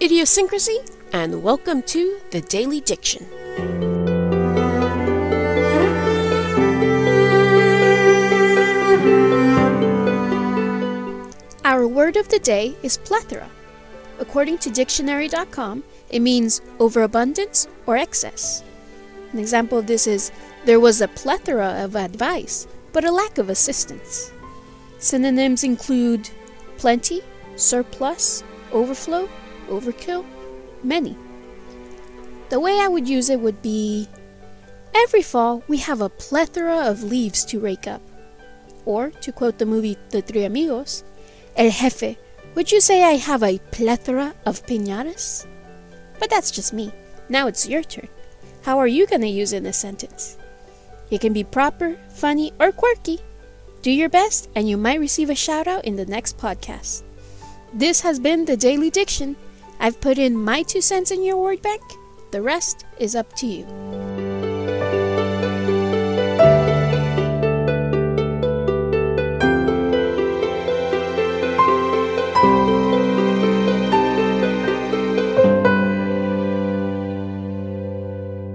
idiosyncrasy, and welcome to the Daily Diction. Our word of the day is plethora. According to dictionary.com, it means overabundance or excess. An example of this is there was a plethora of advice, but a lack of assistance. Synonyms include plenty, surplus, overflow, overkill, many. The way I would use it would be Every fall, we have a plethora of leaves to rake up. Or, to quote the movie The Three Amigos, El Jefe, would you say I have a plethora of piñatas? But that's just me. Now it's your turn. How are you going to use it in a sentence? It can be proper, funny, or quirky. Do your best, and you might receive a shout out in the next podcast. This has been the Daily Diction. I've put in my two cents in your word bank. The rest is up to you.